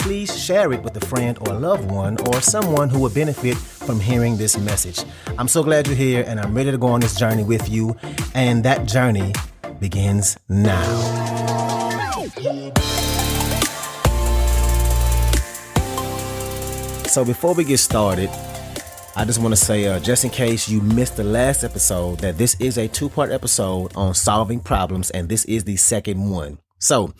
please share it with a friend or loved one or someone who would benefit from hearing this message. I'm so glad you're here and I'm ready to go on this journey with you. And that journey begins now. So before we get started, I just want to say, uh, just in case you missed the last episode, that this is a two part episode on solving problems, and this is the second one. So,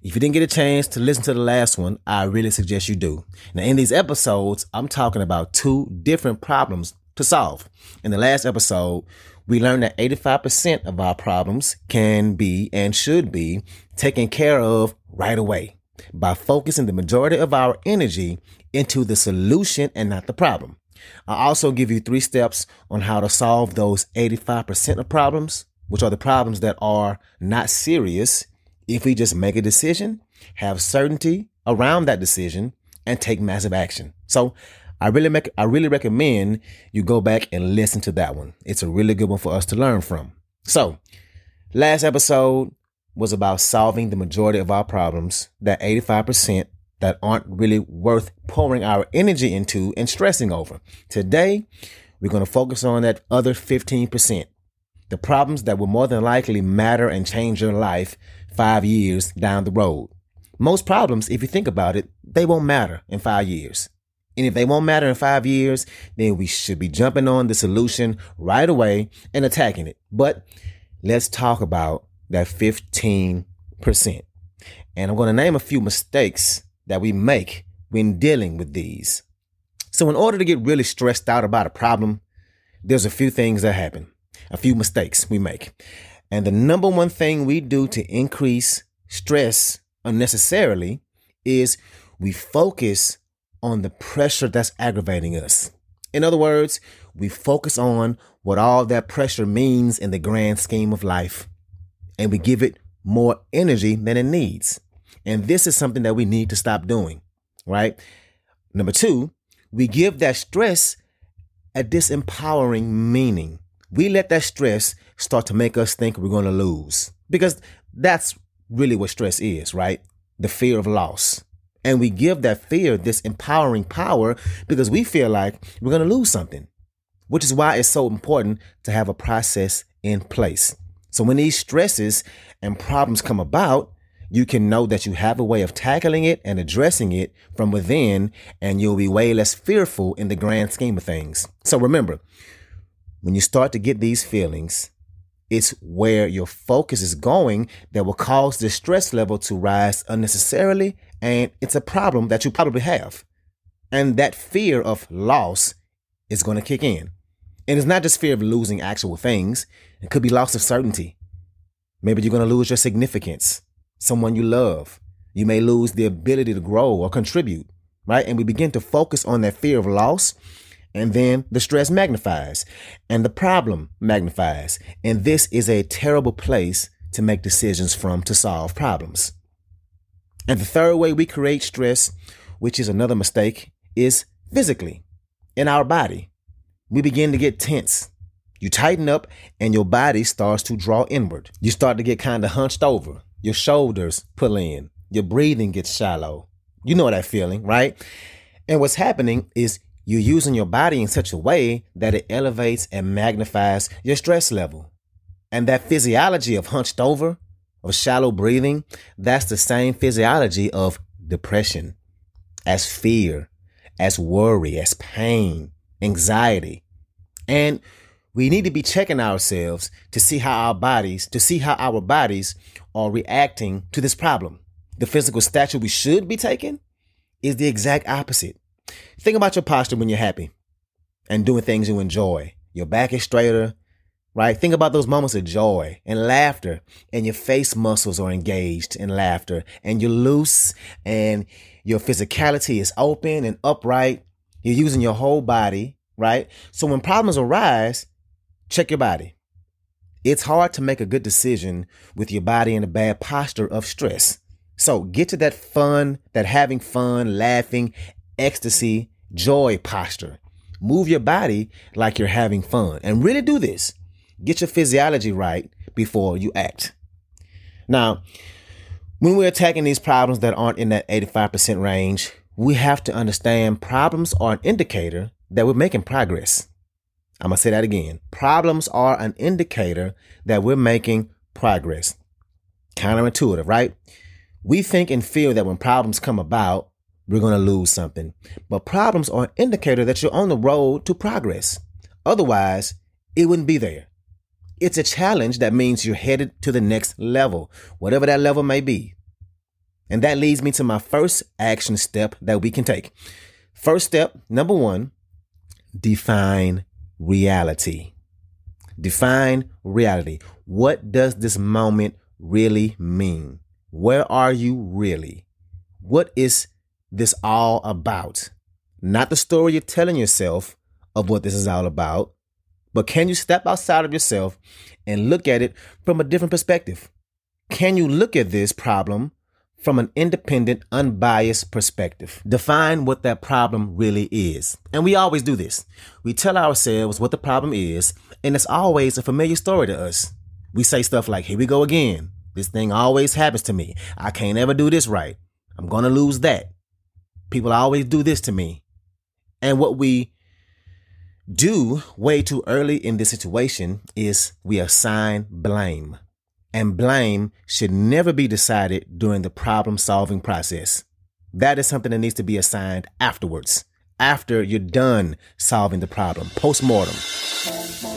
if you didn't get a chance to listen to the last one, I really suggest you do. Now, in these episodes, I'm talking about two different problems to solve. In the last episode, we learned that 85% of our problems can be and should be taken care of right away by focusing the majority of our energy into the solution and not the problem. I also give you three steps on how to solve those 85% of problems, which are the problems that are not serious if we just make a decision, have certainty around that decision, and take massive action. So I really make I really recommend you go back and listen to that one. It's a really good one for us to learn from. So, last episode was about solving the majority of our problems, that 85% that aren't really worth pouring our energy into and stressing over. Today, we're going to focus on that other 15%, the problems that will more than likely matter and change your life five years down the road. Most problems, if you think about it, they won't matter in five years. And if they won't matter in five years, then we should be jumping on the solution right away and attacking it. But let's talk about that 15%. And I'm going to name a few mistakes that we make when dealing with these. So, in order to get really stressed out about a problem, there's a few things that happen, a few mistakes we make. And the number one thing we do to increase stress unnecessarily is we focus on the pressure that's aggravating us. In other words, we focus on what all that pressure means in the grand scheme of life, and we give it more energy than it needs. And this is something that we need to stop doing, right? Number two, we give that stress a disempowering meaning. We let that stress start to make us think we're going to lose because that's really what stress is, right? The fear of loss. And we give that fear this empowering power because we feel like we're going to lose something, which is why it's so important to have a process in place. So when these stresses and problems come about, you can know that you have a way of tackling it and addressing it from within, and you'll be way less fearful in the grand scheme of things. So remember, when you start to get these feelings, it's where your focus is going that will cause the stress level to rise unnecessarily. And it's a problem that you probably have. And that fear of loss is going to kick in. And it's not just fear of losing actual things, it could be loss of certainty. Maybe you're going to lose your significance, someone you love. You may lose the ability to grow or contribute, right? And we begin to focus on that fear of loss and then the stress magnifies and the problem magnifies. And this is a terrible place to make decisions from to solve problems. And the third way we create stress, which is another mistake, is physically in our body. We begin to get tense. You tighten up and your body starts to draw inward. You start to get kind of hunched over. Your shoulders pull in. Your breathing gets shallow. You know that feeling, right? And what's happening is you're using your body in such a way that it elevates and magnifies your stress level. And that physiology of hunched over, of shallow breathing, that's the same physiology of depression, as fear, as worry, as pain, anxiety. And we need to be checking ourselves to see how our bodies, to see how our bodies are reacting to this problem. The physical stature we should be taking is the exact opposite. Think about your posture when you're happy and doing things you enjoy. Your back is straighter, right? Think about those moments of joy and laughter, and your face muscles are engaged in laughter, and you're loose and Your physicality is open and upright. You're using your whole body, right? So when problems arise, check your body. It's hard to make a good decision with your body in a bad posture of stress. So get to that fun, that having fun, laughing, ecstasy, joy posture. Move your body like you're having fun and really do this. Get your physiology right before you act. Now, when we're attacking these problems that aren't in that 85% range, we have to understand problems are an indicator that we're making progress. I'm going to say that again. Problems are an indicator that we're making progress. Counterintuitive, right? We think and feel that when problems come about, we're going to lose something. But problems are an indicator that you're on the road to progress. Otherwise, it wouldn't be there. It's a challenge that means you're headed to the next level, whatever that level may be. And that leads me to my first action step that we can take. First step, number one, define reality. Define reality. What does this moment really mean? Where are you really? What is this all about? Not the story you're telling yourself of what this is all about, but can you step outside of yourself and look at it from a different perspective? Can you look at this problem from an independent, unbiased perspective? Define what that problem really is. And we always do this. We tell ourselves what the problem is, and it's always a familiar story to us. We say stuff like, here we go again. This thing always happens to me. I can't ever do this right. I'm going to lose that. People always do this to me. And what we do way too early in this situation is we assign blame. And blame should never be decided during the problem solving process. That is something that needs to be assigned afterwards, after you're done solving the problem, post mortem.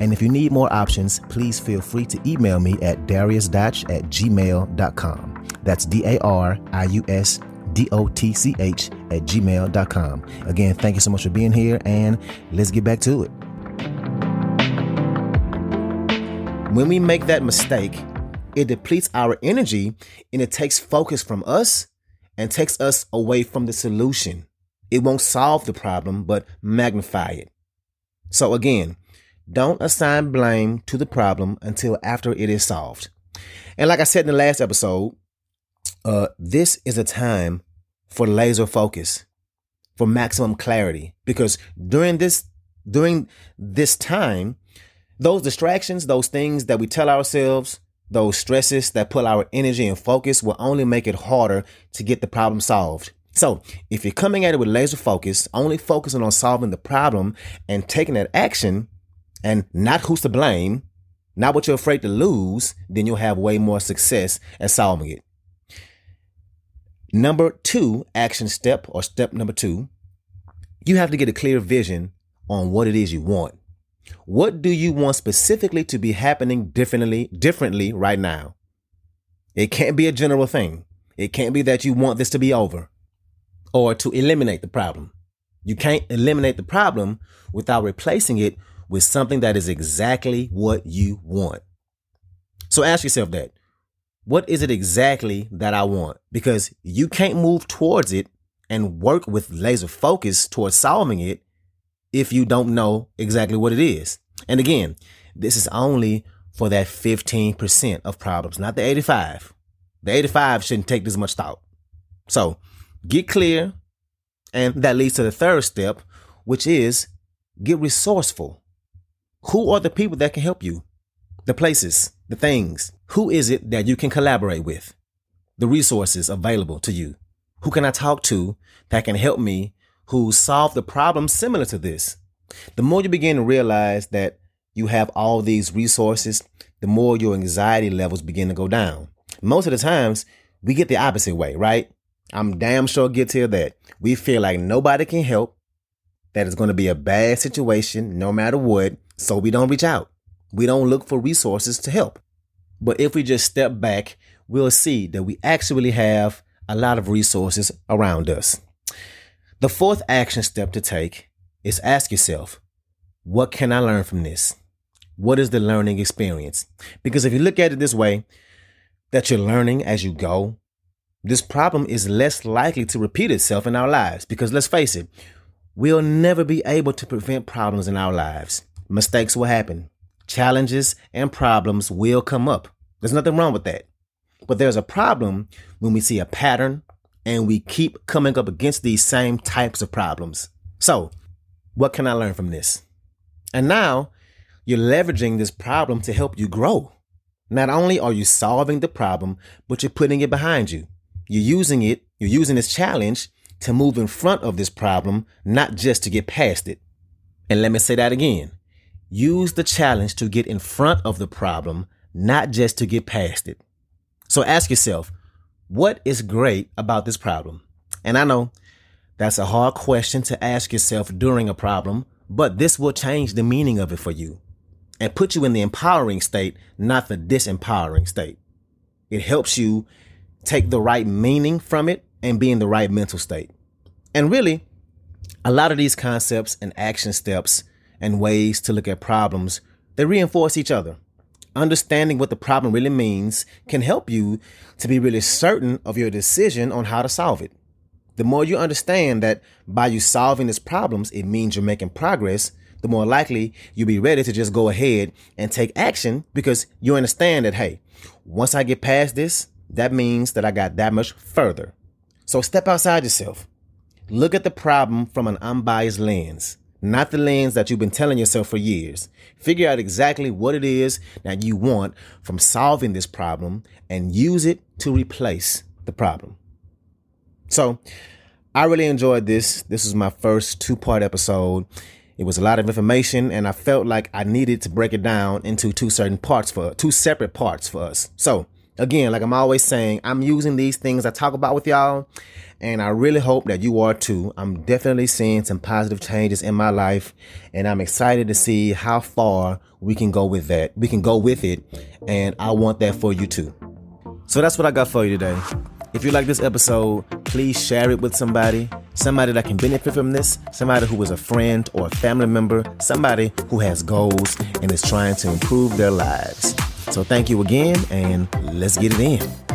And if you need more options, please feel free to email me at dariusdotch at gmail.com. That's D A R I U S D O T C H at gmail.com. Again, thank you so much for being here and let's get back to it. When we make that mistake, it depletes our energy and it takes focus from us and takes us away from the solution. It won't solve the problem, but magnify it. So again, don't assign blame to the problem until after it is solved. And like I said in the last episode, uh, this is a time for laser focus, for maximum clarity, because during this during this time, those distractions, those things that we tell ourselves, those stresses that pull our energy and focus will only make it harder to get the problem solved. So, if you're coming at it with laser focus, only focusing on solving the problem and taking that action and not who's to blame, not what you're afraid to lose, then you'll have way more success at solving it. Number two, action step or step number two, you have to get a clear vision on what it is you want. What do you want specifically to be happening differently, differently right now? It can't be a general thing. It can't be that you want this to be over or to eliminate the problem. You can't eliminate the problem without replacing it with something that is exactly what you want. So ask yourself that. What is it exactly that I want? Because you can't move towards it and work with laser focus towards solving it if you don't know exactly what it is. And again, this is only for that 15% of problems, not the 85. The 85 shouldn't take this much thought. So get clear. And that leads to the third step, which is get resourceful. Who are the people that can help you? The places, the things. Who is it that you can collaborate with? The resources available to you. Who can I talk to that can help me who solve the problem similar to this. The more you begin to realize that you have all these resources, the more your anxiety levels begin to go down. Most of the times, we get the opposite way, right? I'm damn sure guilty of that. We feel like nobody can help. That it's going to be a bad situation no matter what, so we don't reach out. We don't look for resources to help. But if we just step back, we'll see that we actually have a lot of resources around us. The fourth action step to take is ask yourself, what can I learn from this? What is the learning experience? Because if you look at it this way, that you're learning as you go, this problem is less likely to repeat itself in our lives. Because let's face it, we'll never be able to prevent problems in our lives. Mistakes will happen. Challenges and problems will come up. There's nothing wrong with that. But there's a problem when we see a pattern and we keep coming up against these same types of problems. So, what can I learn from this? And now you're leveraging this problem to help you grow. Not only are you solving the problem, but you're putting it behind you. You're using it, you're using this challenge to move in front of this problem, not just to get past it. And let me say that again. Use the challenge to get in front of the problem, not just to get past it. So ask yourself, what is great about this problem? And I know that's a hard question to ask yourself during a problem, but this will change the meaning of it for you and put you in the empowering state, not the disempowering state. It helps you take the right meaning from it and be in the right mental state. And really, a lot of these concepts and action steps and ways to look at problems, they reinforce each other. Understanding what the problem really means can help you to be really certain of your decision on how to solve it. The more you understand that by you solving these problems, it means you're making progress, the more likely you'll be ready to just go ahead and take action because you understand that, hey, once I get past this, that means that I got that much further. So step outside yourself. Look at the problem from an unbiased lens, not the lens that you've been telling yourself for years. Figure out exactly what it is that you want from solving this problem and use it to replace the problem. So I really enjoyed this. This was my first two part episode. It was a lot of information, and I felt like I needed to break it down into two certain parts for two separate parts for us. So, again, like I'm always saying, I'm using these things I talk about with y'all, and I really hope that you are too. I'm definitely seeing some positive changes in my life, and I'm excited to see how far we can go with that. We can go with it, and I want that for you too. So that's what I got for you today. If you like this episode, please share it with somebody, somebody that can benefit from this, somebody who is a friend or a family member, somebody who has goals and is trying to improve their lives. So thank you again, and let's get it in.